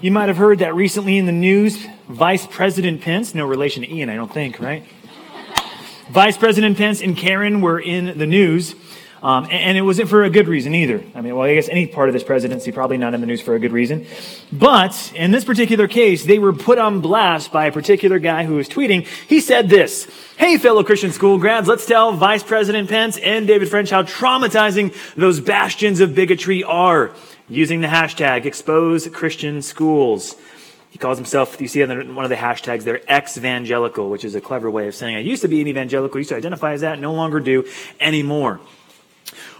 You might have heard that recently in the news, Vice President Pence, no relation to Ian, I don't think, right? Vice President Pence and Karen were in the news, um, and, it wasn't for a good reason either. I mean, well, I guess any part of this presidency probably not in the news for a good reason. But in this particular case, they were put on blast by a particular guy who was tweeting. He said this, Hey, fellow Christian school grads, let's tell Vice President Pence and David French how traumatizing those bastions of bigotry are using the hashtag expose Christian schools. He calls himself, you see on one of the hashtags there, ex-evangelical, which is a clever way of saying I used to be an evangelical, used to identify as that, no longer do anymore.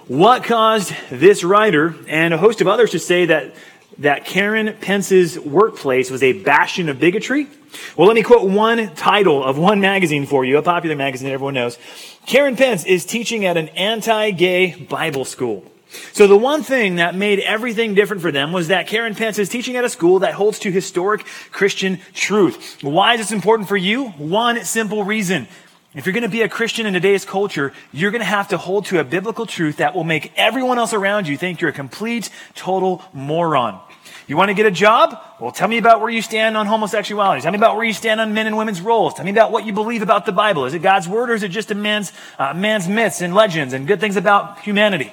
What caused this writer and a host of others to say that, that Karen Pence's workplace was a bastion of bigotry? Well, let me quote one title of one magazine for you, a popular magazine that everyone knows. Karen Pence is teaching at an anti-gay Bible school. So the one thing that made everything different for them was that Karen Pence is teaching at a school that holds to historic Christian truth. Why is this important for you? One simple reason. If you're going to be a Christian in today's culture, you're going to have to hold to a biblical truth that will make everyone else around you think you're a complete, total moron. You want to get a job? Well, tell me about where you stand on homosexuality. Tell me about where you stand on men and women's roles. Tell me about what you believe about the Bible. Is it God's word or is it just a man's, uh, man's myths and legends and good things about humanity?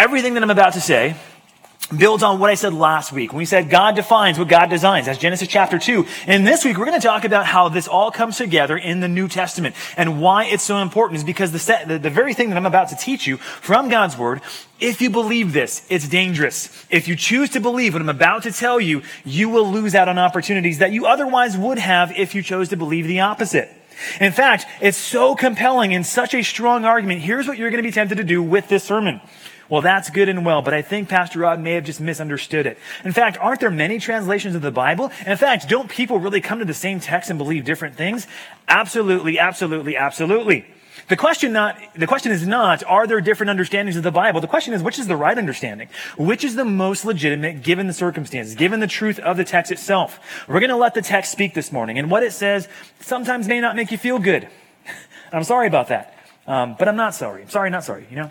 Everything that I'm about to say builds on what I said last week when we said God defines what God designs. That's Genesis chapter 2. And this week we're going to talk about how this all comes together in the New Testament and why it's so important is because the, set, the, the very thing that I'm about to teach you from God's Word, if you believe this, it's dangerous. If you choose to believe what I'm about to tell you, you will lose out on opportunities that you otherwise would have if you chose to believe the opposite. In fact, it's so compelling and such a strong argument. Here's what you're going to be tempted to do with this sermon. Well, that's good and well, but I think Pastor Rod may have just misunderstood it. In fact, aren't there many translations of the Bible? In fact, don't people really come to the same text and believe different things? Absolutely, absolutely, absolutely. The question not, the question is not, are there different understandings of the Bible? The question is, which is the right understanding? Which is the most legitimate given the circumstances, given the truth of the text itself? We're going to let the text speak this morning, and what it says sometimes may not make you feel good. I'm sorry about that. Um, but I'm not sorry. I'm sorry, not sorry, you know?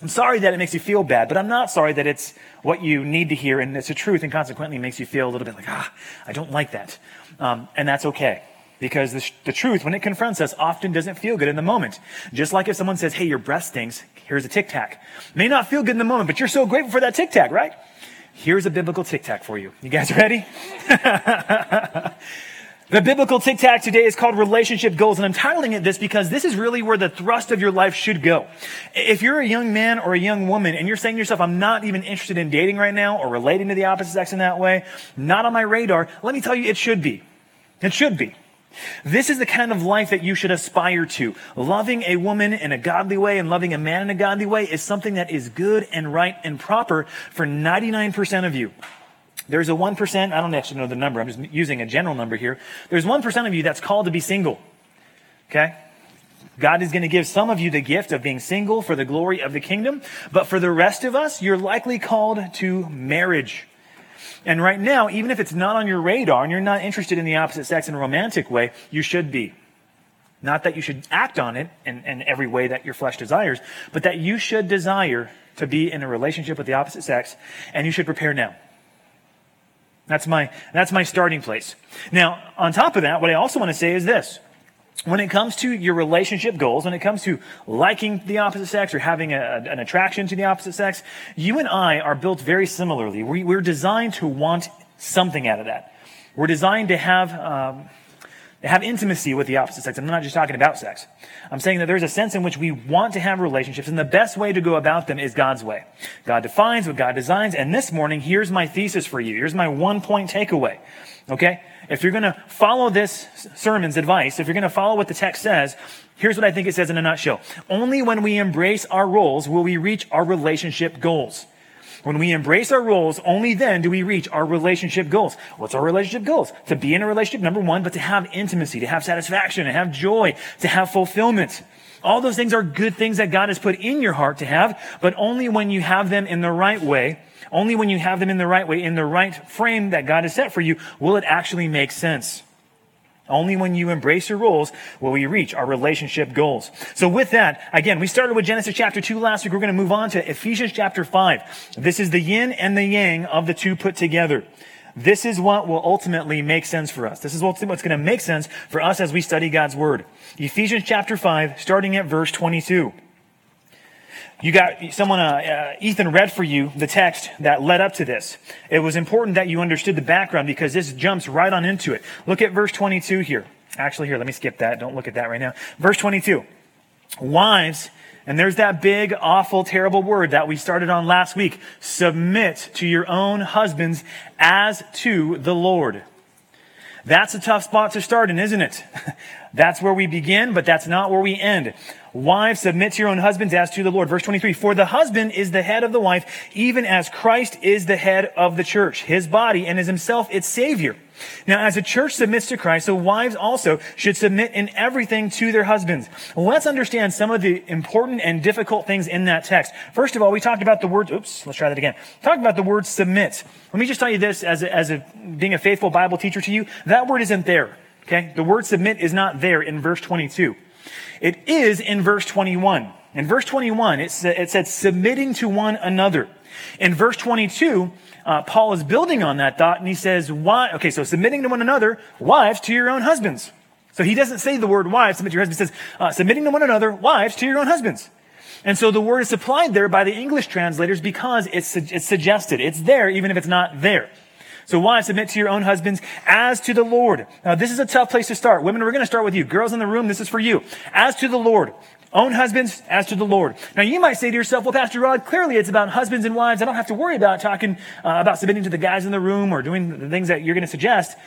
I'm sorry that it makes you feel bad, but I'm not sorry that it's what you need to hear and it's a truth and consequently makes you feel a little bit like, ah, I don't like that. Um, and that's okay. Because the, the, truth, when it confronts us, often doesn't feel good in the moment. Just like if someone says, hey, your breath stinks, here's a tic tac. May not feel good in the moment, but you're so grateful for that tic tac, right? Here's a biblical tic tac for you. You guys ready? The biblical tic tac today is called relationship goals, and I'm titling it this because this is really where the thrust of your life should go. If you're a young man or a young woman and you're saying to yourself, I'm not even interested in dating right now or relating to the opposite sex in that way, not on my radar, let me tell you, it should be. It should be. This is the kind of life that you should aspire to. Loving a woman in a godly way and loving a man in a godly way is something that is good and right and proper for 99% of you. There's a 1%, I don't actually know the number, I'm just using a general number here. There's 1% of you that's called to be single. Okay? God is going to give some of you the gift of being single for the glory of the kingdom, but for the rest of us, you're likely called to marriage. And right now, even if it's not on your radar and you're not interested in the opposite sex in a romantic way, you should be. Not that you should act on it in, in every way that your flesh desires, but that you should desire to be in a relationship with the opposite sex, and you should prepare now. That's my, that's my starting place. Now, on top of that, what I also want to say is this. When it comes to your relationship goals, when it comes to liking the opposite sex or having a, an attraction to the opposite sex, you and I are built very similarly. We, we're designed to want something out of that. We're designed to have, um, have intimacy with the opposite sex. I'm not just talking about sex. I'm saying that there's a sense in which we want to have relationships, and the best way to go about them is God's way. God defines what God designs, and this morning, here's my thesis for you. Here's my one point takeaway. Okay? If you're gonna follow this sermon's advice, if you're gonna follow what the text says, here's what I think it says in a nutshell. Only when we embrace our roles will we reach our relationship goals. When we embrace our roles, only then do we reach our relationship goals. What's our relationship goals? To be in a relationship, number one, but to have intimacy, to have satisfaction, to have joy, to have fulfillment. All those things are good things that God has put in your heart to have, but only when you have them in the right way, only when you have them in the right way, in the right frame that God has set for you, will it actually make sense. Only when you embrace your roles will we reach our relationship goals. So with that, again, we started with Genesis chapter 2 last week. We're going to move on to Ephesians chapter 5. This is the yin and the yang of the two put together. this is what will ultimately make sense for us. This is what's going to make sense for us as we study God's Word. Ephesians chapter 5, starting at verse 22. You got someone, uh, uh, Ethan read for you the text that led up to this. It was important that you understood the background because this jumps right on into it. Look at verse 22 here. Actually, here, let me skip that. Don't look at that right now. Verse 22. Wives, and there's that big, awful, terrible word that we started on last week. Submit to your own husbands as to the Lord. That's a tough spot to start in, isn't it? that's where we begin, but that's not where we end. Wives, submit to your own husbands as to the Lord. Verse 23, for the husband is the head of the wife, even as Christ is the head of the church, his body, and is himself its savior. Now, as a church submits to Christ, so wives also should submit in everything to their husbands. Let's understand some of the important and difficult things in that text. First of all, we talked about the word, oops, let's try that again. Talked about the word submit. Let me just tell you this as a, as a, being a faithful Bible teacher to you, that word isn't there. Okay? The word submit is not there in verse 22. It is in verse 21. In verse 21, it, it said submitting to one another. In verse 22, uh, Paul is building on that thought and he says, why, okay, so submitting to one another, wives to your own husbands. So he doesn't say the word wives, submit to your husbands. He says, uh, submitting to one another, wives to your own husbands. And so the word is supplied there by the English translators because it's, it's suggested. It's there even if it's not there. So wives, submit to your own husbands as to the Lord. Now this is a tough place to start. Women, we're going to start with you. Girls in the room, this is for you. As to the Lord. Own husbands as to the Lord. Now you might say to yourself, well, Pastor Rod, clearly it's about husbands and wives. I don't have to worry about talking uh, about submitting to the guys in the room or doing the things that you're going to suggest.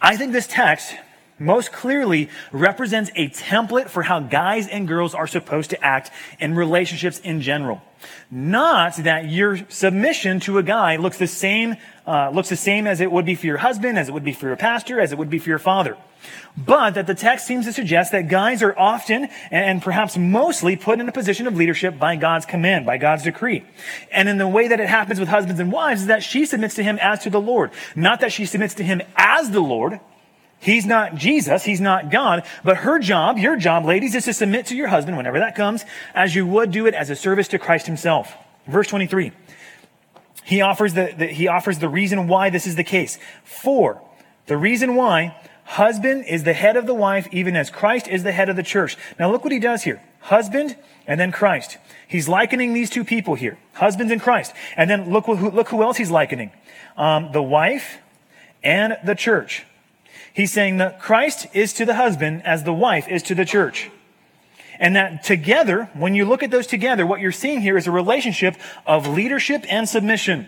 I think this text most clearly represents a template for how guys and girls are supposed to act in relationships in general. Not that your submission to a guy looks the same, uh, looks the same as it would be for your husband, as it would be for your pastor, as it would be for your father. But that the text seems to suggest that guys are often and perhaps mostly put in a position of leadership by God's command, by God's decree. And in the way that it happens with husbands and wives is that she submits to him as to the Lord. Not that she submits to him as the Lord, He's not Jesus. He's not God. But her job, your job, ladies, is to submit to your husband whenever that comes, as you would do it as a service to Christ himself. Verse 23. He offers the, the, he offers the reason why this is the case. For the reason why husband is the head of the wife, even as Christ is the head of the church. Now look what he does here. Husband and then Christ. He's likening these two people here. Husbands and Christ. And then look who, look who else he's likening. Um, the wife and the church. He's saying that Christ is to the husband as the wife is to the church. And that together, when you look at those together, what you're seeing here is a relationship of leadership and submission.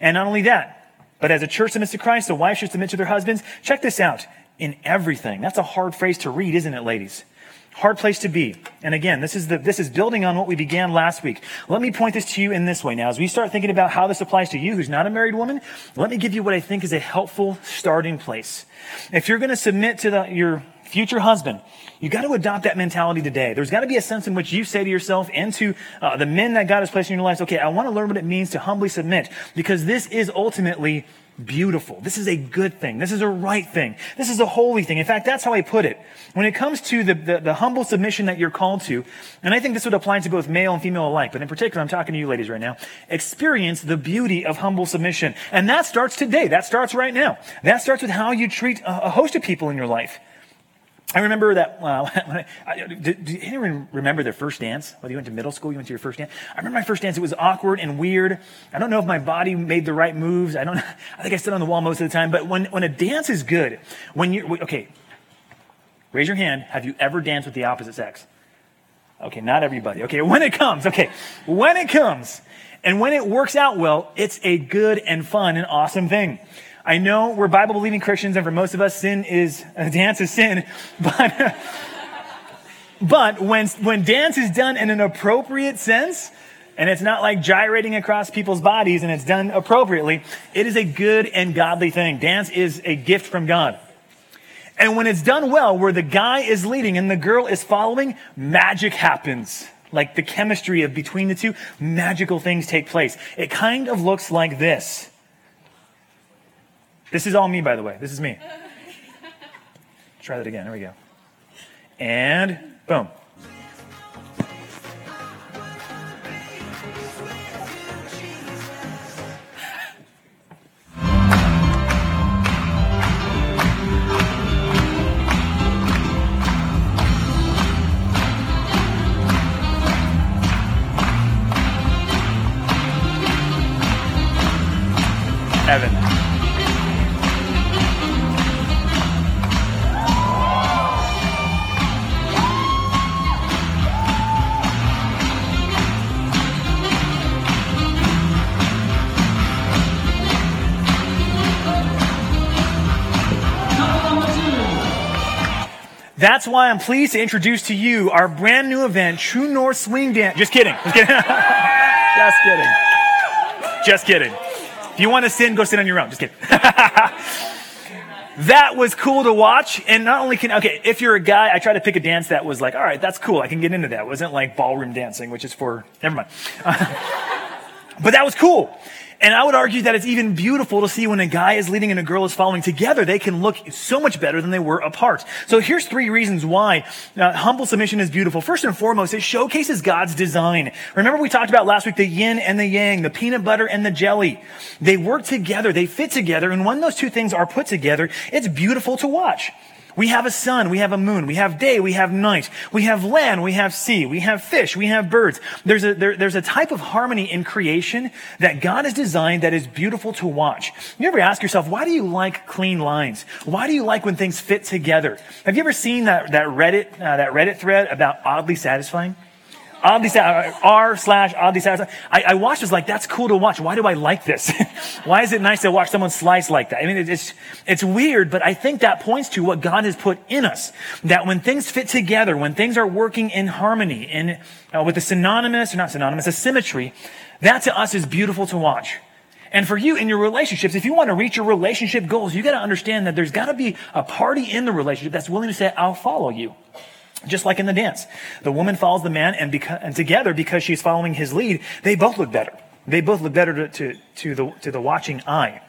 And not only that, but as a church submits to Christ, the wife should submit to their husbands. Check this out. In everything. That's a hard phrase to read, isn't it, ladies? Hard place to be. And again, this is the, this is building on what we began last week. Let me point this to you in this way. Now, as we start thinking about how this applies to you who's not a married woman, let me give you what I think is a helpful starting place. If you're going to submit to the, your future husband, you got to adopt that mentality today. There's got to be a sense in which you say to yourself and to uh, the men that God has placed in your lives, okay, I want to learn what it means to humbly submit because this is ultimately beautiful. This is a good thing. This is a right thing. This is a holy thing. In fact, that's how I put it. When it comes to the, the, the, humble submission that you're called to, and I think this would apply to both male and female alike, but in particular, I'm talking to you ladies right now, experience the beauty of humble submission. And that starts today. That starts right now. That starts with how you treat a, a host of people in your life. I remember that. Uh, anyone remember their first dance? Whether you went to middle school, you went to your first dance. I remember my first dance. It was awkward and weird. I don't know if my body made the right moves. I don't. I think I stood on the wall most of the time. But when when a dance is good, when you okay, raise your hand. Have you ever danced with the opposite sex? Okay, not everybody. Okay, when it comes. Okay, when it comes, and when it works out well, it's a good and fun and awesome thing. I know we're Bible believing Christians, and for most of us, sin is uh, dance is sin. But but when when dance is done in an appropriate sense, and it's not like gyrating across people's bodies, and it's done appropriately, it is a good and godly thing. Dance is a gift from God. And when it's done well, where the guy is leading and the girl is following, magic happens. Like the chemistry of between the two, magical things take place. It kind of looks like this. This is all me, by the way. This is me. Try that again. There we go. And boom. That's why I'm pleased to introduce to you our brand new event, True North Swing Dance. Just kidding. Just kidding. Just kidding. Just kidding. If you want to sin, go sit on your own. Just kidding. that was cool to watch. And not only can, okay, if you're a guy, I tried to pick a dance that was like, all right, that's cool. I can get into that. It wasn't like ballroom dancing, which is for, never mind. but that was cool. And I would argue that it's even beautiful to see when a guy is leading and a girl is following together, they can look so much better than they were apart. So here's three reasons why uh, humble submission is beautiful. First and foremost, it showcases God's design. Remember we talked about last week the yin and the yang, the peanut butter and the jelly. They work together, they fit together, and when those two things are put together, it's beautiful to watch. We have a sun, we have a moon, we have day, we have night, we have land, we have sea, we have fish, we have birds. There's a, there, there's a type of harmony in creation that God has designed that is beautiful to watch. You ever ask yourself, why do you like clean lines? Why do you like when things fit together? Have you ever seen that, that Reddit, uh, that Reddit thread about oddly satisfying? Oddly R slash oddly. I, I watched this like, that's cool to watch. Why do I like this? Why is it nice to watch someone slice like that? I mean, it's, it's weird, but I think that points to what God has put in us. That when things fit together, when things are working in harmony, in, uh, with a synonymous, or not synonymous, a symmetry, that to us is beautiful to watch. And for you in your relationships, if you want to reach your relationship goals, you got to understand that there's got to be a party in the relationship that's willing to say, I'll follow you. Just like in the dance. The woman follows the man and, beca- and together, because she's following his lead, they both look better. They both look better to, to, to, the, to the watching eye.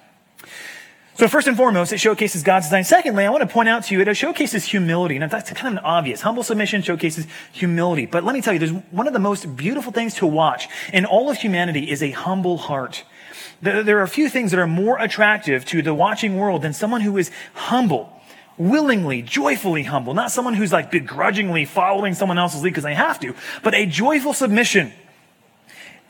So first and foremost, it showcases God's design. Secondly, I want to point out to you, it showcases humility. Now that's kind of obvious. Humble submission showcases humility. But let me tell you, there's one of the most beautiful things to watch in all of humanity is a humble heart. There are a few things that are more attractive to the watching world than someone who is humble willingly, joyfully humble, not someone who's like begrudgingly following someone else's lead because they have to, but a joyful submission.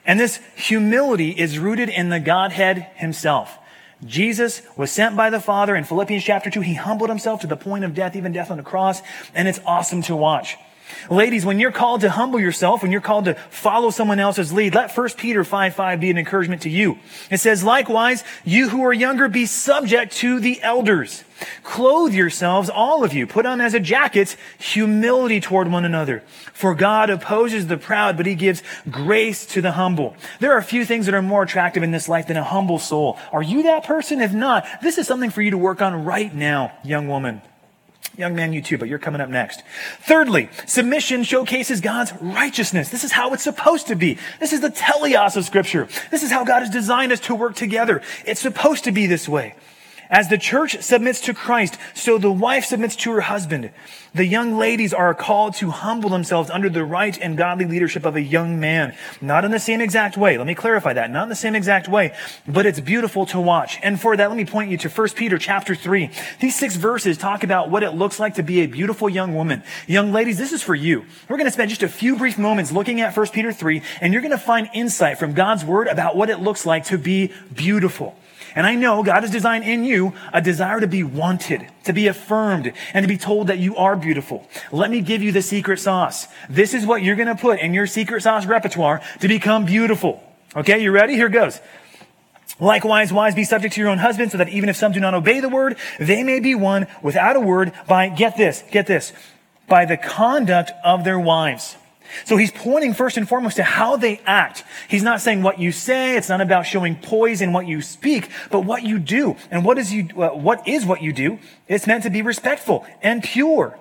And this humility is rooted in the Godhead himself. Jesus was sent by the Father in Philippians chapter 2. He humbled himself to the point of death, even death on the cross, and it's awesome to watch. Ladies, when you're called to humble yourself, when you're called to follow someone else's lead, let 1 Peter 5 5 be an encouragement to you. It says, likewise, you who are younger, be subject to the elders. Clothe yourselves, all of you, put on as a jacket humility toward one another. For God opposes the proud, but he gives grace to the humble. There are a few things that are more attractive in this life than a humble soul. Are you that person? If not, this is something for you to work on right now, young woman. Young man, you too, but you're coming up next. Thirdly, submission showcases God's righteousness. This is how it's supposed to be. This is the teleos of scripture. This is how God has designed us to work together. It's supposed to be this way. As the church submits to Christ, so the wife submits to her husband. The young ladies are called to humble themselves under the right and godly leadership of a young man. Not in the same exact way. Let me clarify that. Not in the same exact way, but it's beautiful to watch. And for that, let me point you to 1 Peter chapter 3. These six verses talk about what it looks like to be a beautiful young woman. Young ladies, this is for you. We're going to spend just a few brief moments looking at 1 Peter 3, and you're going to find insight from God's word about what it looks like to be beautiful. And I know God has designed in you a desire to be wanted, to be affirmed, and to be told that you are beautiful. Let me give you the secret sauce. This is what you're going to put in your secret sauce repertoire to become beautiful. Okay, you ready? Here goes. Likewise, wives, be subject to your own husbands, so that even if some do not obey the word, they may be won without a word by, get this, get this, by the conduct of their wives. So he's pointing first and foremost to how they act. He's not saying what you say. It's not about showing poise in what you speak, but what you do. And what is you, uh, what is what you do? It's meant to be respectful and pure.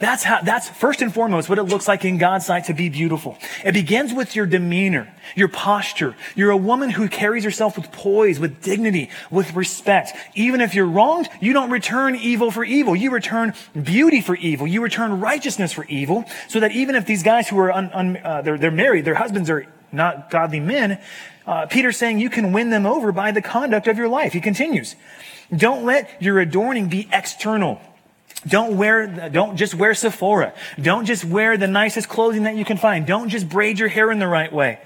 That's how, that's first and foremost what it looks like in God's sight to be beautiful. It begins with your demeanor, your posture. You're a woman who carries herself with poise, with dignity, with respect. Even if you're wronged, you don't return evil for evil. You return beauty for evil. You return righteousness for evil. So that even if these guys who are, un, un, uh, they're, they're married, their husbands are not godly men, uh, Peter's saying you can win them over by the conduct of your life. He continues. Don't let your adorning be external Don't wear, don't just wear Sephora. Don't just wear the nicest clothing that you can find. Don't just braid your hair in the right way.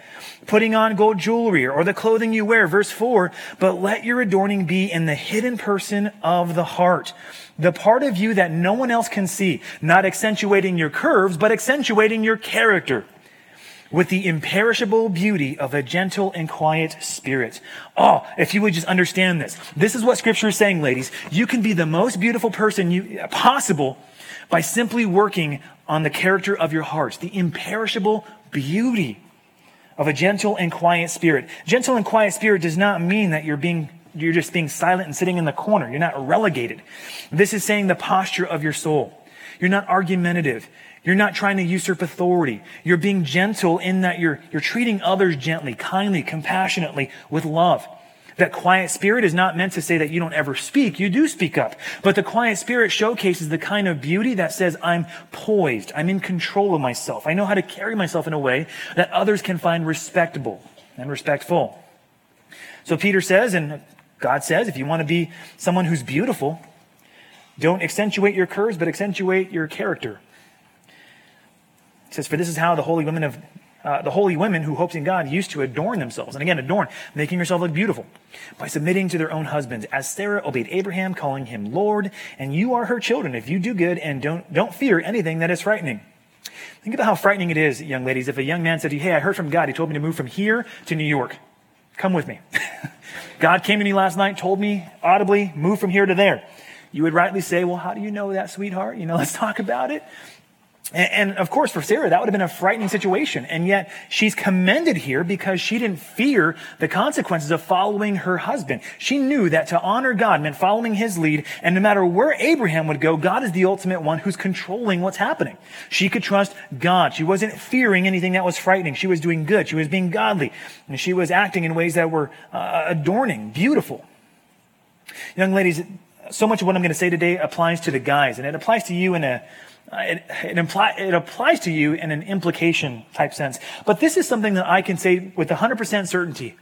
Putting on gold jewelry or the clothing you wear. Verse four, but let your adorning be in the hidden person of the heart. The part of you that no one else can see. Not accentuating your curves, but accentuating your character with the imperishable beauty of a gentle and quiet spirit. Oh, if you would just understand this. This is what scripture is saying, ladies. You can be the most beautiful person you, possible by simply working on the character of your hearts, the imperishable beauty of a gentle and quiet spirit. Gentle and quiet spirit does not mean that you're being you're just being silent and sitting in the corner. You're not relegated. This is saying the posture of your soul. You're not argumentative. You're not trying to usurp authority. You're being gentle in that you're, you're treating others gently, kindly, compassionately, with love. That quiet spirit is not meant to say that you don't ever speak. You do speak up. But the quiet spirit showcases the kind of beauty that says, I'm poised. I'm in control of myself. I know how to carry myself in a way that others can find respectable and respectful. So Peter says, and God says, if you want to be someone who's beautiful, don't accentuate your curves, but accentuate your character. It says, For this is how the holy women of uh, the holy women who hoped in God used to adorn themselves. And again, adorn, making yourself look beautiful by submitting to their own husbands, as Sarah obeyed Abraham, calling him Lord, and you are her children if you do good and don't, don't fear anything that is frightening. Think about how frightening it is, young ladies, if a young man said to you, Hey, I heard from God. He told me to move from here to New York. Come with me. God came to me last night, told me audibly, move from here to there. You would rightly say, Well, how do you know that, sweetheart? You know, let's talk about it. And, of course, for Sarah, that would have been a frightening situation. And yet, she's commended here because she didn't fear the consequences of following her husband. She knew that to honor God meant following his lead. And no matter where Abraham would go, God is the ultimate one who's controlling what's happening. She could trust God. She wasn't fearing anything that was frightening. She was doing good. She was being godly. And she was acting in ways that were uh, adorning, beautiful. Young ladies, so much of what I'm going to say today applies to the guys, and it applies to you in a Uh, it, it, imply, it applies to you in an implication type sense. But this is something that I can say with 100% certainty.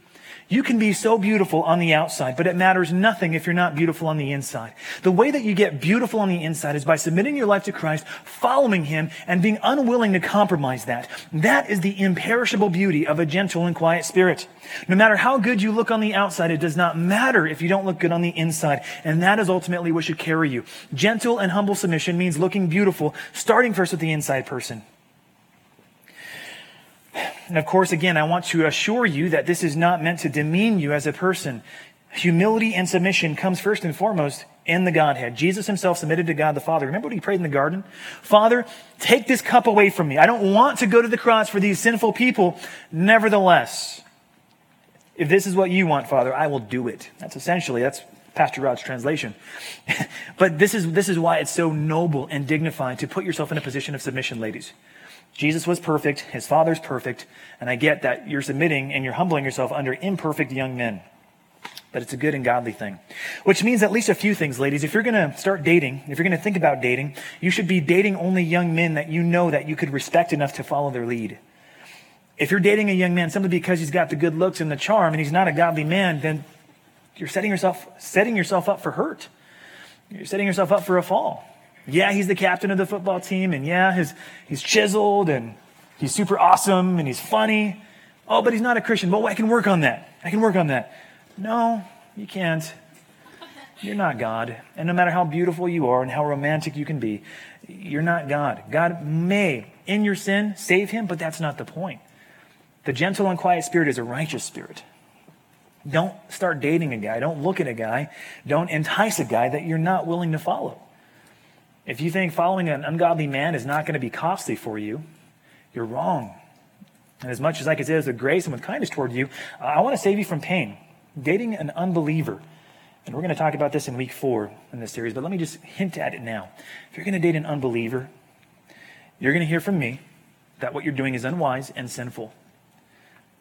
You can be so beautiful on the outside, but it matters nothing if you're not beautiful on the inside. The way that you get beautiful on the inside is by submitting your life to Christ, following Him, and being unwilling to compromise that. That is the imperishable beauty of a gentle and quiet spirit. No matter how good you look on the outside, it does not matter if you don't look good on the inside. And that is ultimately what should carry you. Gentle and humble submission means looking beautiful, starting first with the inside person. And of course, again, I want to assure you that this is not meant to demean you as a person. Humility and submission comes first and foremost in the Godhead. Jesus himself submitted to God the Father. Remember what he prayed in the garden? Father, take this cup away from me. I don't want to go to the cross for these sinful people. Nevertheless, if this is what you want, Father, I will do it. That's essentially, that's Pastor Rod's translation. but this is, this is why it's so noble and dignified to put yourself in a position of submission, ladies. Jesus was perfect, his father's perfect, and I get that you're submitting and you're humbling yourself under imperfect young men. But it's a good and godly thing. Which means at least a few things, ladies. If you're going to start dating, if you're going to think about dating, you should be dating only young men that you know that you could respect enough to follow their lead. If you're dating a young man simply because he's got the good looks and the charm and he's not a godly man, then you're setting yourself, setting yourself up for hurt. You're setting yourself up for a fall. Yeah, he's the captain of the football team, and yeah, his, he's chiseled and he's super awesome and he's funny. Oh, but he's not a Christian. Well, I can work on that. I can work on that. No, you can't. You're not God. And no matter how beautiful you are and how romantic you can be, you're not God. God may, in your sin, save him, but that's not the point. The gentle and quiet spirit is a righteous spirit. Don't start dating a guy. Don't look at a guy. Don't entice a guy that you're not willing to follow. If you think following an ungodly man is not going to be costly for you, you're wrong. And as much as I can say with grace and with kindness toward you, I want to save you from pain. Dating an unbeliever. And we're going to talk about this in week four in this series, but let me just hint at it now. If you're going to date an unbeliever, you're going to hear from me that what you're doing is unwise and sinful.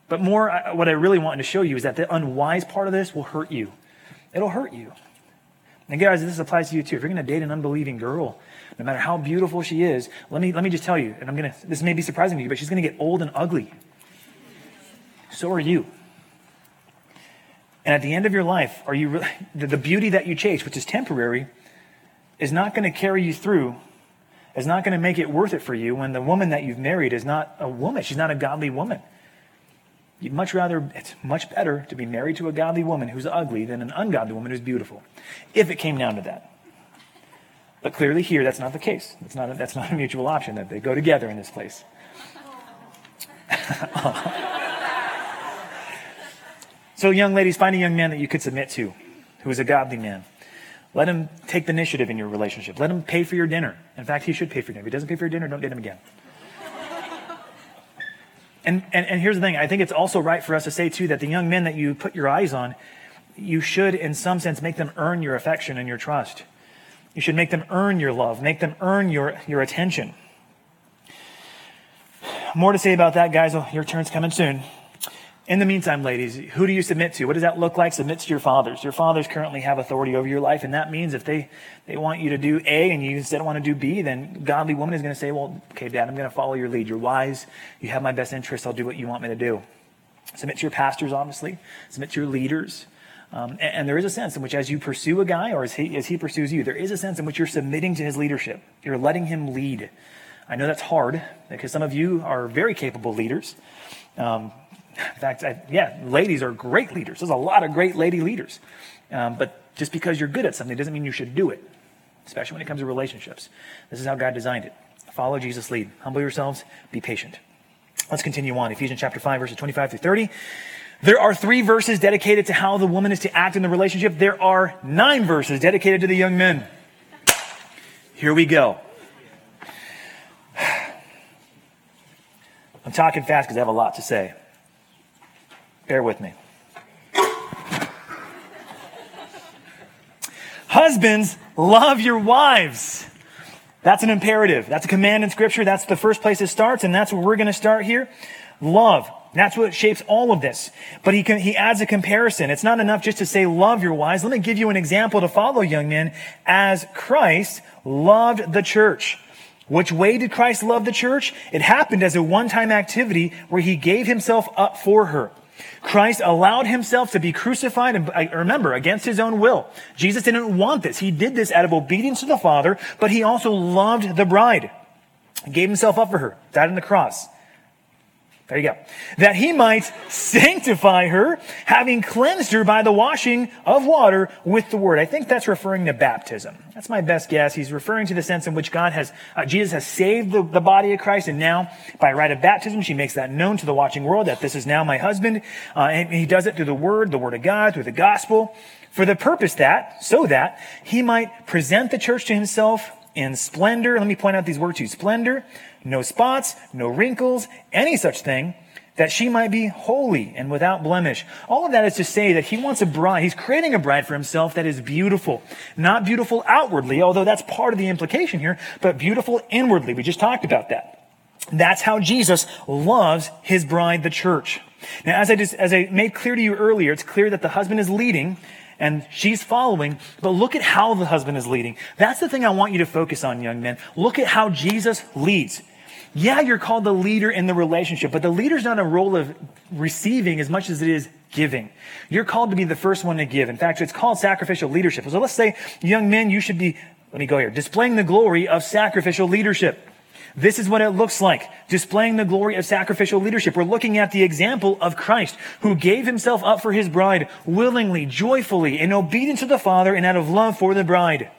But more, what I really want to show you is that the unwise part of this will hurt you. It'll hurt you. And guys, this applies to you too. If you're going to date an unbelieving girl, no matter how beautiful she is, let me, let me just tell you, and I'm going to, this may be surprising to you, but she's going to get old and ugly. So are you. And at the end of your life, are you really, the, beauty that you chase, which is temporary, is not going to carry you through, is not going to make it worth it for you when the woman that you've married is not a woman. She's not a godly woman. You'd much rather, it's much better to be married to a godly woman who's ugly than an ungodly woman who's beautiful, if it came down to that. But clearly here, that's not the case. That's not a, that's not a mutual option, that they go together in this place. so, young ladies, find a young man that you could submit to who is a godly man. Let him take the initiative in your relationship. Let him pay for your dinner. In fact, he should pay for your dinner. If he doesn't pay for your dinner, don't date him again. And, and, and here's the thing I think it's also right for us to say, too, that the young men that you put your eyes on, you should, in some sense, make them earn your affection and your trust. You should make them earn your love, make them earn your, your attention. More to say about that, guys. Oh, your turn's coming soon. In the meantime, ladies, who do you submit to? What does that look like? Submit to your fathers. Your fathers currently have authority over your life, and that means if they, they want you to do A and you instead want to do B, then godly woman is going to say, Well, okay, Dad, I'm going to follow your lead. You're wise. You have my best interest. I'll do what you want me to do. Submit to your pastors, obviously. Submit to your leaders. Um, and, and, there is a sense in which, as you pursue a guy or as he, as he pursues you, there is a sense in which you're submitting to his leadership. You're letting him lead. I know that's hard because some of you are very capable leaders. Um, in fact, I, yeah, ladies are great leaders. There's a lot of great lady leaders. Um, but just because you're good at something doesn't mean you should do it, especially when it comes to relationships. This is how God designed it. Follow Jesus' lead. Humble yourselves. Be patient. Let's continue on. Ephesians chapter 5, verses 25 through 30. There are three verses dedicated to how the woman is to act in the relationship. There are nine verses dedicated to the young men. Here we go. I'm talking fast because I have a lot to say. Bear with me. Husbands, love your wives. That's an imperative. That's a command in Scripture. That's the first place it starts, and that's where we're going to start here. Love. That's what shapes all of this. But he, can, he adds a comparison. It's not enough just to say, love your wives. Let me give you an example to follow, young men, as Christ loved the church. Which way did Christ love the church? It happened as a one-time activity where he gave himself up for her. Christ allowed himself to be crucified and remember against his own will. Jesus didn't want this. He did this out of obedience to the Father, but he also loved the bride. Gave himself up for her, died on the cross. There you go. That he might sanctify her, having cleansed her by the washing of water with the word. I think that's referring to baptism. That's my best guess. He's referring to the sense in which God has, uh, Jesus has saved the, the body of Christ, and now by right of baptism, she makes that known to the watching world that this is now my husband. Uh, and he does it through the word, the word of God, through the gospel, for the purpose that, so that he might present the church to himself in splendor. Let me point out these words to you. Splendor, no spots, no wrinkles, any such thing, that she might be holy and without blemish. All of that is to say that he wants a bride. He's creating a bride for himself that is beautiful. Not beautiful outwardly, although that's part of the implication here, but beautiful inwardly. We just talked about that. That's how Jesus loves his bride, the church. Now, as I just, as I made clear to you earlier, it's clear that the husband is leading and she's following, but look at how the husband is leading. That's the thing I want you to focus on, young men. Look at how Jesus leads. Yeah, you're called the leader in the relationship, but the leader's not a role of receiving as much as it is giving. You're called to be the first one to give. In fact, it's called sacrificial leadership. So let's say, young men, you should be, let me go here, displaying the glory of sacrificial leadership. This is what it looks like, displaying the glory of sacrificial leadership. We're looking at the example of Christ, who gave himself up for his bride willingly, joyfully, in obedience to the Father and out of love for the bride.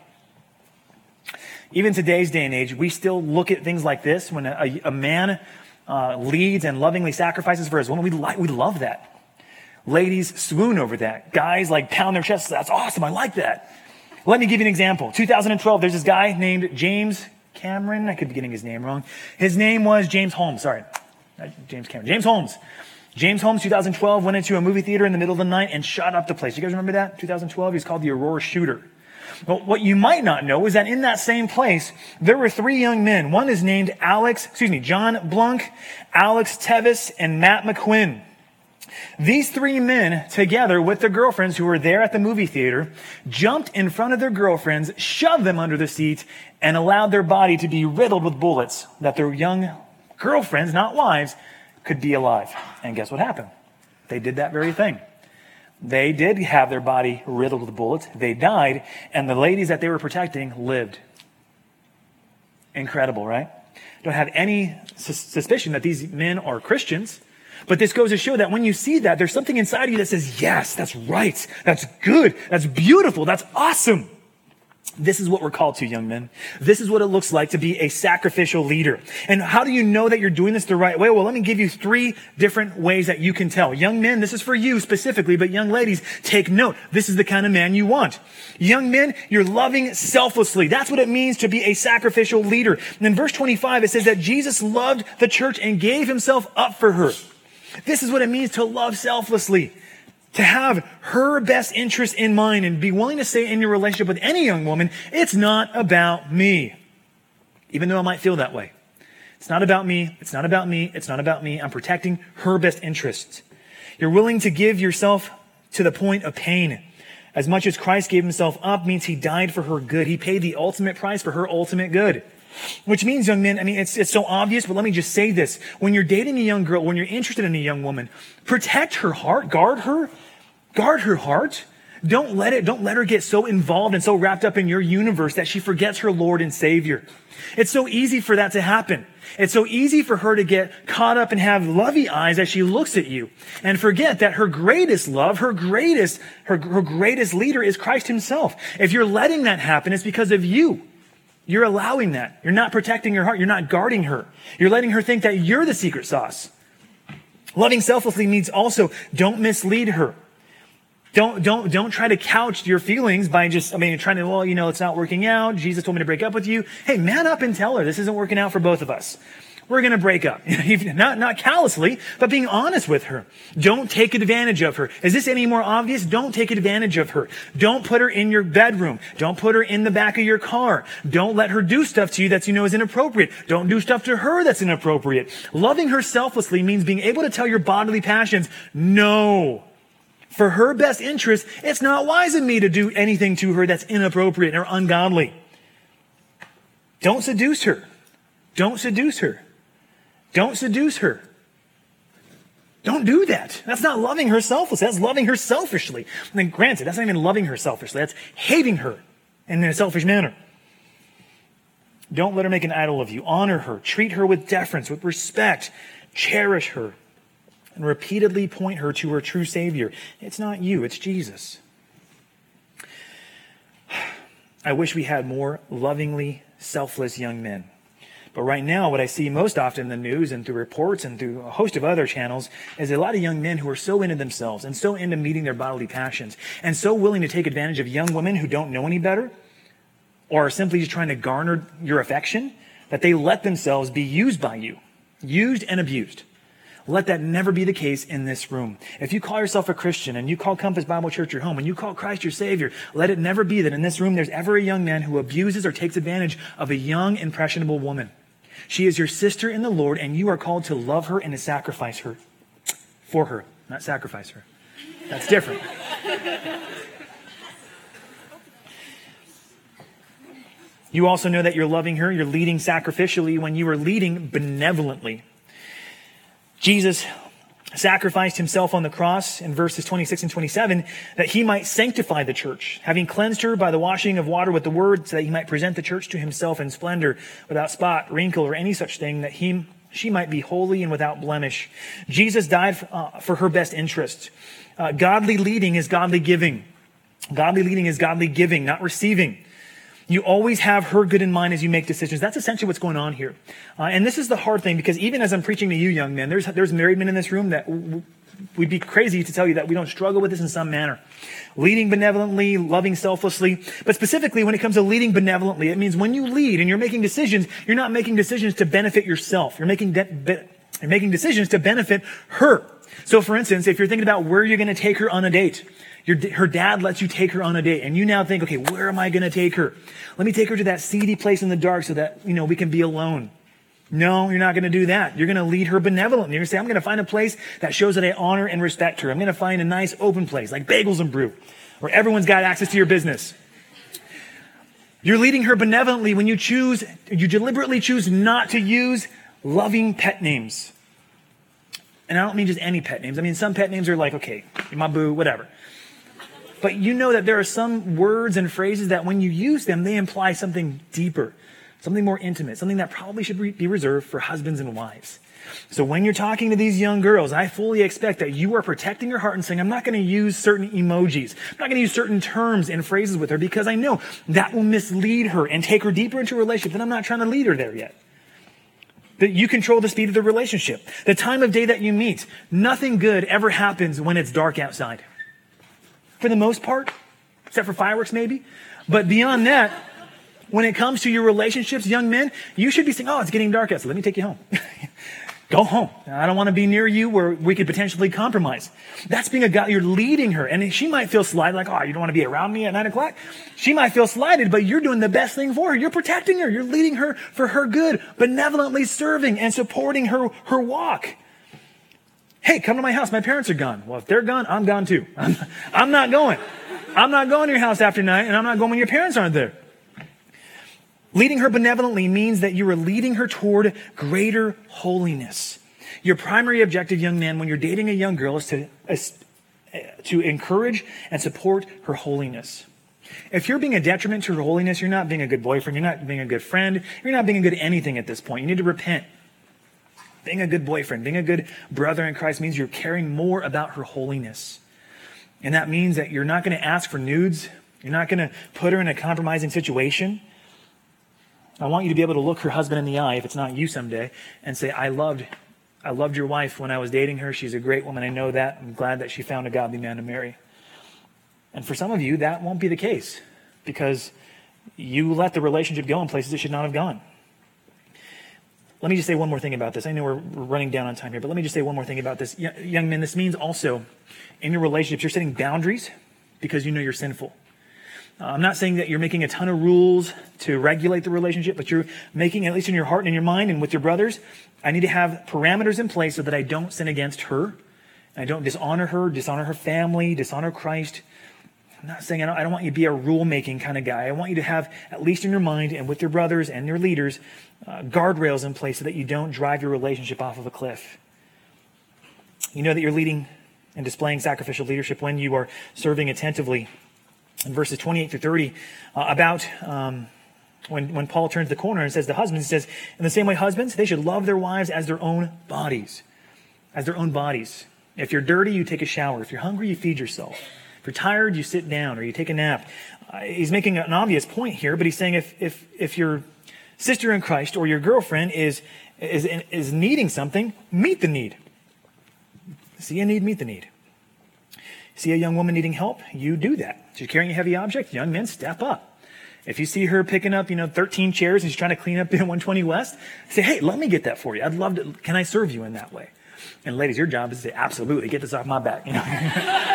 Even today's day and age, we still look at things like this when a, a man uh, leads and lovingly sacrifices for his woman. We, like, we love that. Ladies swoon over that. Guys like pound their chests. That's awesome. I like that. Let me give you an example. 2012, there's this guy named James Cameron. I could be getting his name wrong. His name was James Holmes. Sorry. James Cameron. James Holmes. James Holmes, 2012, went into a movie theater in the middle of the night and shot up the place. You guys remember that? 2012? He's called the Aurora Shooter. But what you might not know is that in that same place, there were three young men. One is named Alex, excuse me, Jon Blunk, Alex Teves, and Matt McQuinn. These three men, together with their girlfriends who were there at the movie theater, jumped in front of their girlfriends, shoved them under the seat, and allowed their body to be riddled with bullets that their young girlfriends, not wives, could be alive. And guess what happened? They did that very thing. They did have their body riddled with bullets. They died, and the ladies that they were protecting lived. Incredible, right? Don't have any suspicion that these men are Christians. But this goes to show that when you see that, there's something inside of you that says, yes, that's right. That's good. That's beautiful. That's awesome. This is what we're called to, young men. This is what it looks like to be a sacrificial leader. And how do you know that you're doing this the right way? Well, let me give you three different ways that you can tell. Young men, this is for you specifically, but young ladies, take note. This is the kind of man you want. Young men, you're loving selflessly. That's what it means to be a sacrificial leader. And in verse 25, it says that Jesus loved the church and gave himself up for her. This is what it means to love selflessly to have her best interest in mind and be willing to say in your relationship with any young woman, it's not about me. Even though I might feel that way. It's not about me. It's not about me. It's not about me. I'm protecting her best interests. You're willing to give yourself to the point of pain. As much as Christ gave himself up means he died for her good. He paid the ultimate price for her ultimate good. Which means, young men, I mean, it's, it's so obvious, but let me just say this. When you're dating a young girl, when you're interested in a young woman, protect her heart, guard her, Guard her heart. Don't let it, don't let her get so involved and so wrapped up in your universe that she forgets her Lord and Savior. It's so easy for that to happen. It's so easy for her to get caught up and have lovey eyes as she looks at you and forget that her greatest love, her greatest, her, her greatest leader is Christ himself. If you're letting that happen, it's because of you. You're allowing that. You're not protecting her heart. You're not guarding her. You're letting her think that you're the secret sauce. Loving selflessly means also don't mislead her. Don't, don't, don't try to couch your feelings by just, I mean, trying to, well, you know, it's not working out. Jesus told me to break up with you. Hey, man up and tell her this isn't working out for both of us. We're going to break up. not, not callously, but being honest with her. Don't take advantage of her. Is this any more obvious? Don't take advantage of her. Don't put her in your bedroom. Don't put her in the back of your car. Don't let her do stuff to you that you know is inappropriate. Don't do stuff to her that's inappropriate. Loving her selflessly means being able to tell your bodily passions, no for her best interest, it's not wise of me to do anything to her that's inappropriate or ungodly. Don't seduce her. Don't seduce her. Don't seduce her. Don't do that. That's not loving her selflessly. That's loving her selfishly. And then granted, that's not even loving her selfishly. That's hating her in a selfish manner. Don't let her make an idol of you. Honor her. Treat her with deference, with respect. Cherish her and repeatedly point her to her true Savior. It's not you, it's Jesus. I wish we had more lovingly selfless young men. But right now, what I see most often in the news and through reports and through a host of other channels is a lot of young men who are so into themselves and so into meeting their bodily passions and so willing to take advantage of young women who don't know any better or are simply just trying to garner your affection that they let themselves be used by you, used and abused. Let that never be the case in this room. If you call yourself a Christian and you call Compass Bible Church your home and you call Christ your Savior, let it never be that in this room there's ever a young man who abuses or takes advantage of a young, impressionable woman. She is your sister in the Lord and you are called to love her and to sacrifice her for her, not sacrifice her. That's different. You also know that you're loving her, you're leading sacrificially when you are leading benevolently. Jesus sacrificed himself on the cross in verses 26 and 27 that he might sanctify the church, having cleansed her by the washing of water with the word, so that he might present the church to himself in splendor, without spot, wrinkle, or any such thing, that he, she might be holy and without blemish. Jesus died for, uh, for her best interest. Uh, godly leading is godly giving. Godly leading is godly giving, not receiving. You always have her good in mind as you make decisions. That's essentially what's going on here. Uh, and this is the hard thing because even as I'm preaching to you, young men, there's, there's married men in this room that w- we'd be crazy to tell you that we don't struggle with this in some manner. Leading benevolently, loving selflessly. But specifically, when it comes to leading benevolently, it means when you lead and you're making decisions, you're not making decisions to benefit yourself. You're making, de- be- you're making decisions to benefit her. So for instance, if you're thinking about where you're going to take her on a date, your, her dad lets you take her on a date and you now think, okay, where am I going to take her? Let me take her to that seedy place in the dark so that, you know, we can be alone. No, you're not going to do that. You're going to lead her benevolently. You're going to say, I'm going to find a place that shows that I honor and respect her. I'm going to find a nice open place like Bagels and Brew where everyone's got access to your business. You're leading her benevolently when you choose, you deliberately choose not to use loving pet names And I don't mean just any pet names. I mean, some pet names are like, okay, my boo, whatever. But you know that there are some words and phrases that when you use them, they imply something deeper, something more intimate, something that probably should be reserved for husbands and wives. So when you're talking to these young girls, I fully expect that you are protecting your heart and saying, I'm not going to use certain emojis. I'm not going to use certain terms and phrases with her because I know that will mislead her and take her deeper into a relationship. And I'm not trying to lead her there yet. That you control the speed of the relationship. The time of day that you meet. Nothing good ever happens when it's dark outside. For the most part, except for fireworks maybe. But beyond that, when it comes to your relationships, young men, you should be saying, oh, it's getting dark out, let me take you home. Go home. I don't want to be near you where we could potentially compromise. That's being a guy, you're leading her. And she might feel slighted, like, oh, you don't want to be around me at nine o'clock. She might feel slighted, but you're doing the best thing for her. You're protecting her. You're leading her for her good, benevolently serving and supporting her, her walk. Hey, come to my house. My parents are gone. Well, if they're gone, I'm gone too. I'm, I'm not going. I'm not going to your house after night, and I'm not going when your parents aren't there. Leading her benevolently means that you are leading her toward greater holiness. Your primary objective, young man, when you're dating a young girl is to, is uh, to encourage and support her holiness. If you're being a detriment to her holiness, you're not being a good boyfriend, you're not being a good friend, you're not being a good anything at this point. You need to repent. Being a good boyfriend, being a good brother in Christ means you're caring more about her holiness. And that means that you're not going to ask for nudes. You're not going to put her in a compromising situation. I want you to be able to look her husband in the eye, if it's not you someday, and say, I loved, I loved your wife when I was dating her. She's a great woman. I know that. I'm glad that she found a godly man to marry. And for some of you, that won't be the case because you let the relationship go in places it should not have gone. Let me just say one more thing about this. I know we're running down on time here, but let me just say one more thing about this. Young men, this means also in your relationships, you're setting boundaries because you know you're sinful. Uh, I'm not saying that you're making a ton of rules to regulate the relationship, but you're making, at least in your heart and in your mind and with your brothers, I need to have parameters in place so that I don't sin against her. I don't dishonor her, dishonor her family, dishonor Christ. I'm not saying I don't, I don't want you to be a rule making kind of guy. I want you to have, at least in your mind and with your brothers and your leaders, uh, guardrails in place so that you don't drive your relationship off of a cliff. You know that you're leading and displaying sacrificial leadership when you are serving attentively in verses 28 through 30 uh, about um, when, when Paul turns the corner and says to husbands, he says, in the same way, husbands, they should love their wives as their own bodies. As their own bodies. If you're dirty, you take a shower. If you're hungry, you feed yourself. If you're tired, you sit down or you take a nap. Uh, he's making an obvious point here, but he's saying if, if, if your sister in Christ or your girlfriend is, is, is needing something, meet the need. See a need, meet the need. See a young woman needing help? You do that. She's carrying a heavy object. Young men, step up. If you see her picking up, you know, 13 chairs and she's trying to clean up in 120 West, say, hey, let me get that for you. I'd love to. Can I serve you in that way? And ladies, your job is to say, absolutely, get this off my back. You know.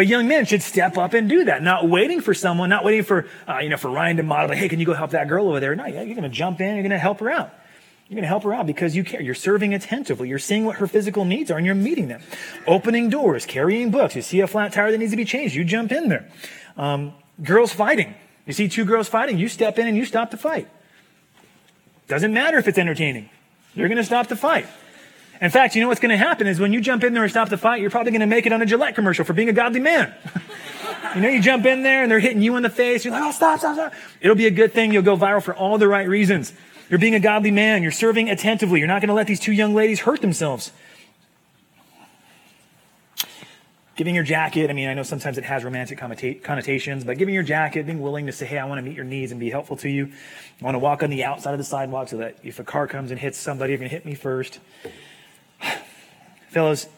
But young men should step up and do that, not waiting for someone, not waiting for, uh, you know, for Ryan to model, hey, can you go help that girl over there? No, you're going to jump in, you're going to help her out. You're going to help her out because you care. You're serving attentively. You're seeing what her physical needs are and you're meeting them. Opening doors, carrying books. You see a flat tire that needs to be changed. You jump in there. Um, girls fighting. You see two girls fighting. You step in and you stop the fight. Doesn't matter if it's entertaining. You're going to stop the fight. In fact, you know what's going to happen is when you jump in there and stop the fight, you're probably going to make it on a Gillette commercial for being a godly man. you know, you jump in there and they're hitting you in the face. You're like, oh, stop, stop, stop. It'll be a good thing. You'll go viral for all the right reasons. You're being a godly man. You're serving attentively. You're not going to let these two young ladies hurt themselves. Giving your jacket, I mean, I know sometimes it has romantic connotations, but giving your jacket, being willing to say, hey, I want to meet your needs and be helpful to you. I want to walk on the outside of the sidewalk so that if a car comes and hits somebody, you're going to hit me first. Fellows,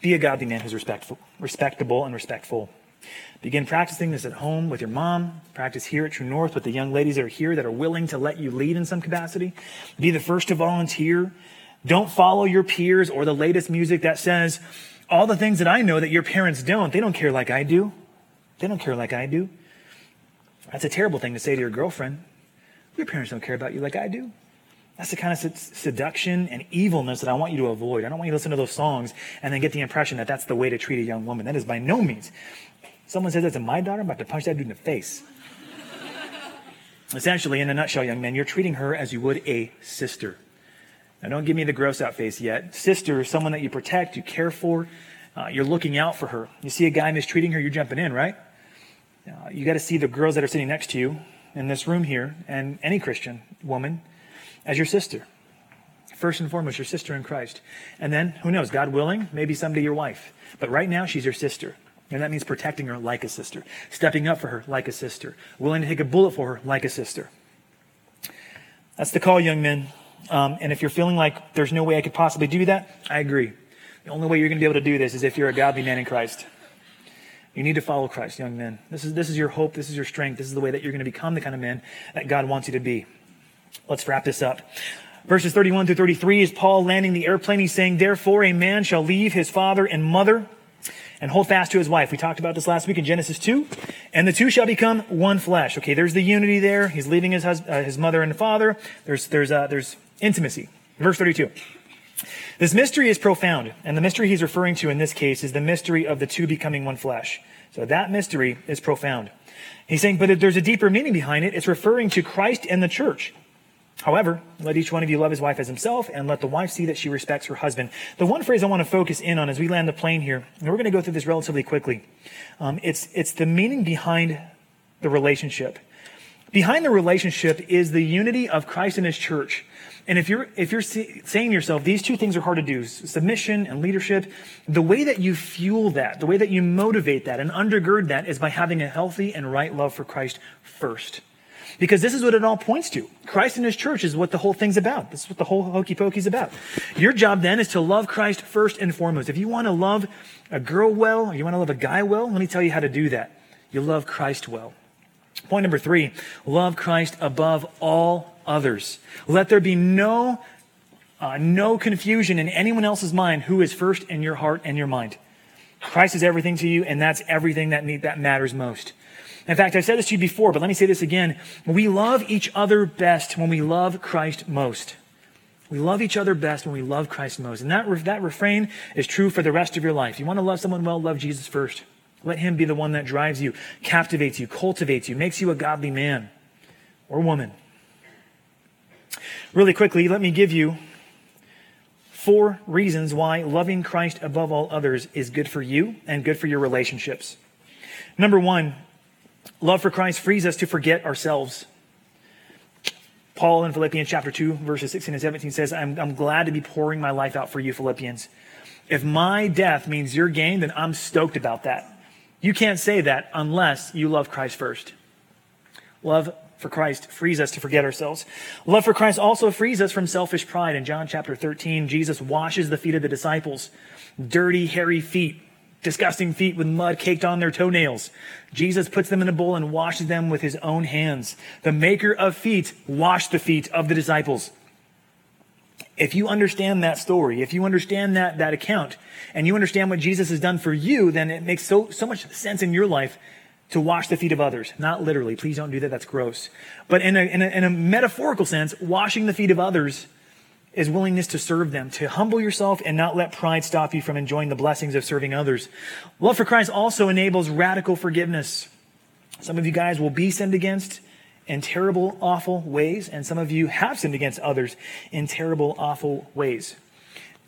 be a godly man who's respectful, respectable and respectful. Begin practicing this at home with your mom. Practice here at True North with the young ladies that are here that are willing to let you lead in some capacity. Be the first to volunteer. Don't follow your peers or the latest music that says all the things that I know that your parents don't. They don't care like I do. They don't care like I do. That's a terrible thing to say to your girlfriend. Your parents don't care about you like I do. That's the kind of seduction and evilness that I want you to avoid. I don't want you to listen to those songs and then get the impression that that's the way to treat a young woman. That is by no means Someone says that's my daughter, I'm about to punch that dude in the face. Essentially, in a nutshell, young man, you're treating her as you would a sister. Now, don't give me the gross out face yet. Sister is someone that you protect, you care for, uh, you're looking out for her. You see a guy mistreating her, you're jumping in, right? Uh, you got to see the girls that are sitting next to you in this room here, and any Christian woman, as your sister. First and foremost, your sister in Christ. And then, who knows, God willing, maybe someday your wife. But right now, she's your sister. And that means protecting her like a sister, stepping up for her like a sister, willing to take a bullet for her like a sister. That's the call, young men. Um, and if you're feeling like there's no way I could possibly do that, I agree. The only way you're going to be able to do this is if you're a godly man in Christ. You need to follow Christ, young men. This is, this is your hope. This is your strength. This is the way that you're going to become the kind of man that God wants you to be. Let's wrap this up. Verses 31 through 33 is Paul landing the airplane. He's saying, Therefore, a man shall leave his father and mother and hold fast to his wife. We talked about this last week in Genesis 2. And the two shall become one flesh. Okay, there's the unity there. He's leaving his, uh, his mother and father. There's, there's, uh, there's intimacy. Verse 32. This mystery is profound, and the mystery he's referring to in this case is the mystery of the two becoming one flesh. So that mystery is profound. He's saying, but there's a deeper meaning behind it. It's referring to Christ and the church. However, let each one of you love his wife as himself, and let the wife see that she respects her husband. The one phrase I want to focus in on as we land the plane here, and we're going to go through this relatively quickly, um, it's, it's the meaning behind the relationship. Behind the relationship is the unity of Christ and his church. And if you're, if you're saying to yourself, these two things are hard to do, submission and leadership, the way that you fuel that, the way that you motivate that and undergird that is by having a healthy and right love for Christ first. Because this is what it all points to. Christ and his church is what the whole thing's about. This is what the whole hokey pokey's about. Your job then is to love Christ first and foremost. If you want to love a girl well, or you want to love a guy well, let me tell you how to do that. You love Christ well. Point number three, love Christ above all others. Let there be no, uh, no confusion in anyone else's mind who is first in your heart and your mind. Christ is everything to you, and that's everything that, need, that matters most. In fact, I've said this to you before, but let me say this again. We love each other best when we love Christ most. We love each other best when we love Christ most. And that, that refrain is true for the rest of your life. You want to love someone well, love Jesus first. Let him be the one that drives you, captivates you, cultivates you, makes you a godly man or woman. Really quickly, let me give you four reasons why loving Christ above all others is good for you and good for your relationships. Number one, love for Christ frees us to forget ourselves. Paul in Philippians chapter 2, verses 16 and 17 says, I'm, I'm glad to be pouring my life out for you, Philippians. If my death means your gain, then I'm stoked about that. You can't say that unless you love Christ first. Love for Christ frees us to forget ourselves. Love for Christ also frees us from selfish pride. In John chapter 13, Jesus washes the feet of the disciples. Dirty, hairy feet, disgusting feet with mud caked on their toenails. Jesus puts them in a bowl and washes them with his own hands. The maker of feet washed the feet of the disciples. If you understand that story, if you understand that, that account, and you understand what Jesus has done for you, then it makes so, so much sense in your life to wash the feet of others. Not literally. Please don't do that. That's gross. But in a, in a, in a metaphorical sense, washing the feet of others is willingness to serve them, to humble yourself and not let pride stop you from enjoying the blessings of serving others. Love for Christ also enables radical forgiveness. Some of you guys will be sinned against in terrible, awful ways, and some of you have sinned against others in terrible, awful ways.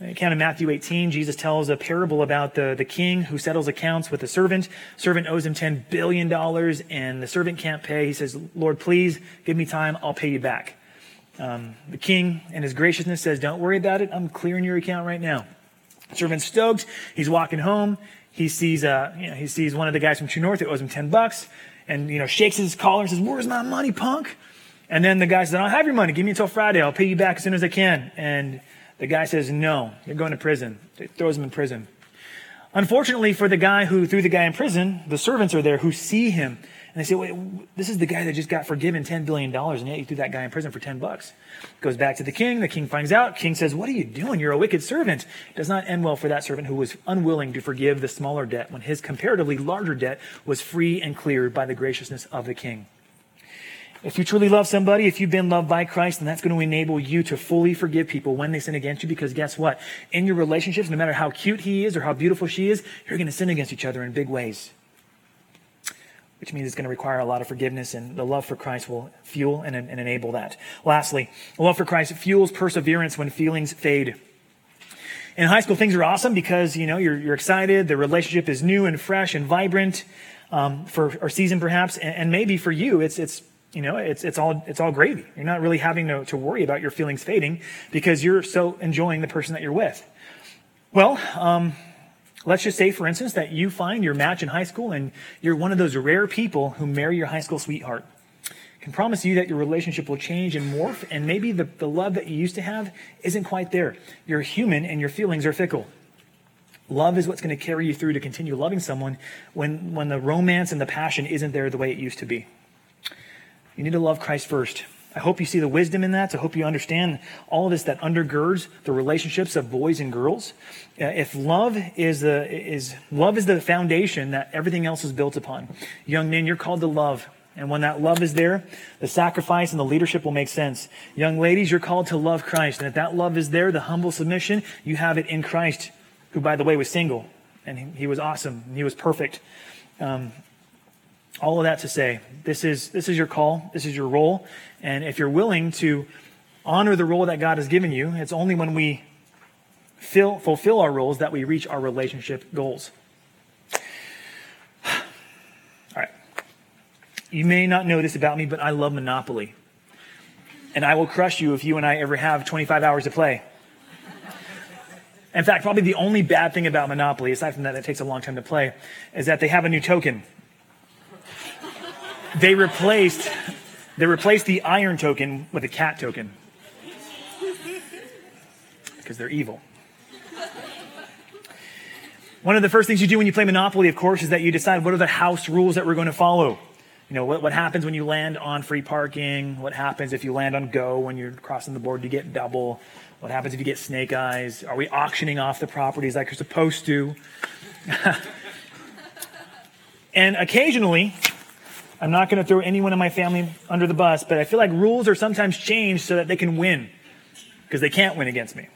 In Account in Matthew 18, Jesus tells a parable about the, the king who settles accounts with a servant. Servant owes him $10 billion and the servant can't pay. He says, Lord, please give me time. I'll pay you back. Um, the king, and his graciousness, says, Don't worry about it. I'm clearing your account right now. Servant stoked. He's walking home. He sees, uh, you know, he sees one of the guys from True North that owes him 10 bucks and, you know, shakes his collar and says, Where's my money, punk? And then the guy says, I don't have your money. Give me until Friday. I'll pay you back as soon as I can. And the guy says, No, you're going to prison. He throws him in prison. Unfortunately for the guy who threw the guy in prison, the servants are there who see him. And they say, Wait, this is the guy that just got forgiven $10 billion, and yet you threw that guy in prison for 10 bucks. Goes back to the king. The king finds out. King says, What are you doing? You're a wicked servant. Does not end well for that servant who was unwilling to forgive the smaller debt when his comparatively larger debt was free and cleared by the graciousness of the king. If you truly love somebody, if you've been loved by Christ, then that's going to enable you to fully forgive people when they sin against you. Because guess what? In your relationships, no matter how cute he is or how beautiful she is, you're going to sin against each other in big ways. Which means it's going to require a lot of forgiveness, and the love for Christ will fuel and, and enable that. Lastly, love for Christ fuels perseverance when feelings fade. In high school, things are awesome because, you know, you're, you're excited, the relationship is new and fresh and vibrant um, for our season, perhaps, and, and maybe for you, it's, it's you know, it's, it's all, it's all gravy. You're not really having to, to worry about your feelings fading because you're so enjoying the person that you're with. Well, um, let's just say, for instance, that you find your match in high school and you're one of those rare people who marry your high school sweetheart. I can promise you that your relationship will change and morph, and maybe the, the love that you used to have isn't quite there. You're human and your feelings are fickle. Love is what's going to carry you through to continue loving someone when, when the romance and the passion isn't there the way it used to be. You need to love Christ first. I hope you see the wisdom in that. I hope you understand all of this that undergirds the relationships of boys and girls. Uh, if love is the is love is the foundation that everything else is built upon. Young men, you're called to love. And when that love is there, the sacrifice and the leadership will make sense. Young ladies, you're called to love Christ. And if that love is there, the humble submission, you have it in Christ, who, by the way, was single. And he, he was awesome. He was perfect. Um, all of that to say, this is, this is your call, this is your role. And if you're willing to honor the role that God has given you, it's only when we fill, fulfill our roles that we reach our relationship goals. All right. You may not know this about me, but I love Monopoly. And I will crush you if you and I ever have 25 hours to play. In fact, probably the only bad thing about Monopoly, aside from that it takes a long time to play, is that they have a new token they replaced they replaced the iron token with a cat token because they're evil. One of the first things you do when you play Monopoly, of course, is that you decide what are the house rules that we're going to follow. You know, what, what happens when you land on free parking? What happens if you land on go when you're crossing the board? You get double. What happens if you get snake eyes? Are we auctioning off the properties like you're supposed to? and occasionally, I'm not going to throw anyone in my family under the bus, but I feel like rules are sometimes changed so that they can win because they can't win against me.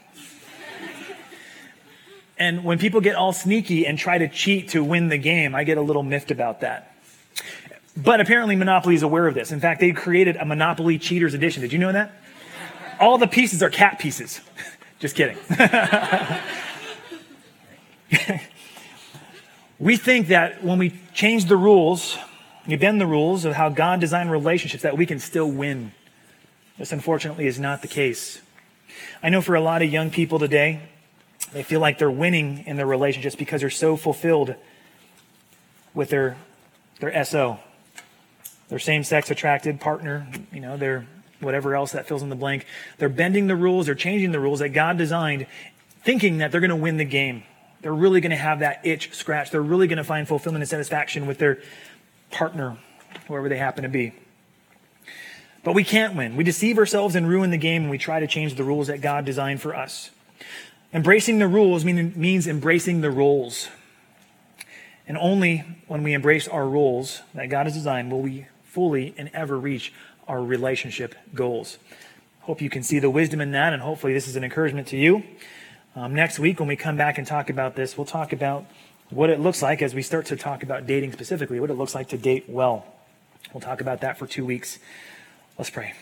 and when people get all sneaky and try to cheat to win the game, I get a little miffed about that. But apparently Monopoly is aware of this. In fact, they created a Monopoly Cheaters Edition. Did you know that? All the pieces are cat pieces. Just kidding. we think that when we change the rules, you bend the rules of how God designed relationships that we can still win. This, unfortunately, is not the case. I know for a lot of young people today, they feel like they're winning in their relationships because they're so fulfilled with their, their SO, their same sex attracted partner, you know, their whatever else that fills in the blank. They're bending the rules, they're changing the rules that God designed, thinking that they're going to win the game. They're really going to have that itch scratched. They're really going to find fulfillment and satisfaction with their partner, whoever they happen to be. But we can't win. We deceive ourselves and ruin the game when we try to change the rules that God designed for us. Embracing the rules mean, means embracing the roles. And only when we embrace our roles that God has designed will we fully and ever reach our relationship goals. Hope you can see the wisdom in that, and hopefully, this is an encouragement to you. Um, next week, when we come back and talk about this, we'll talk about what it looks like as we start to talk about dating specifically, what it looks like to date well. We'll talk about that for two weeks. Let's pray.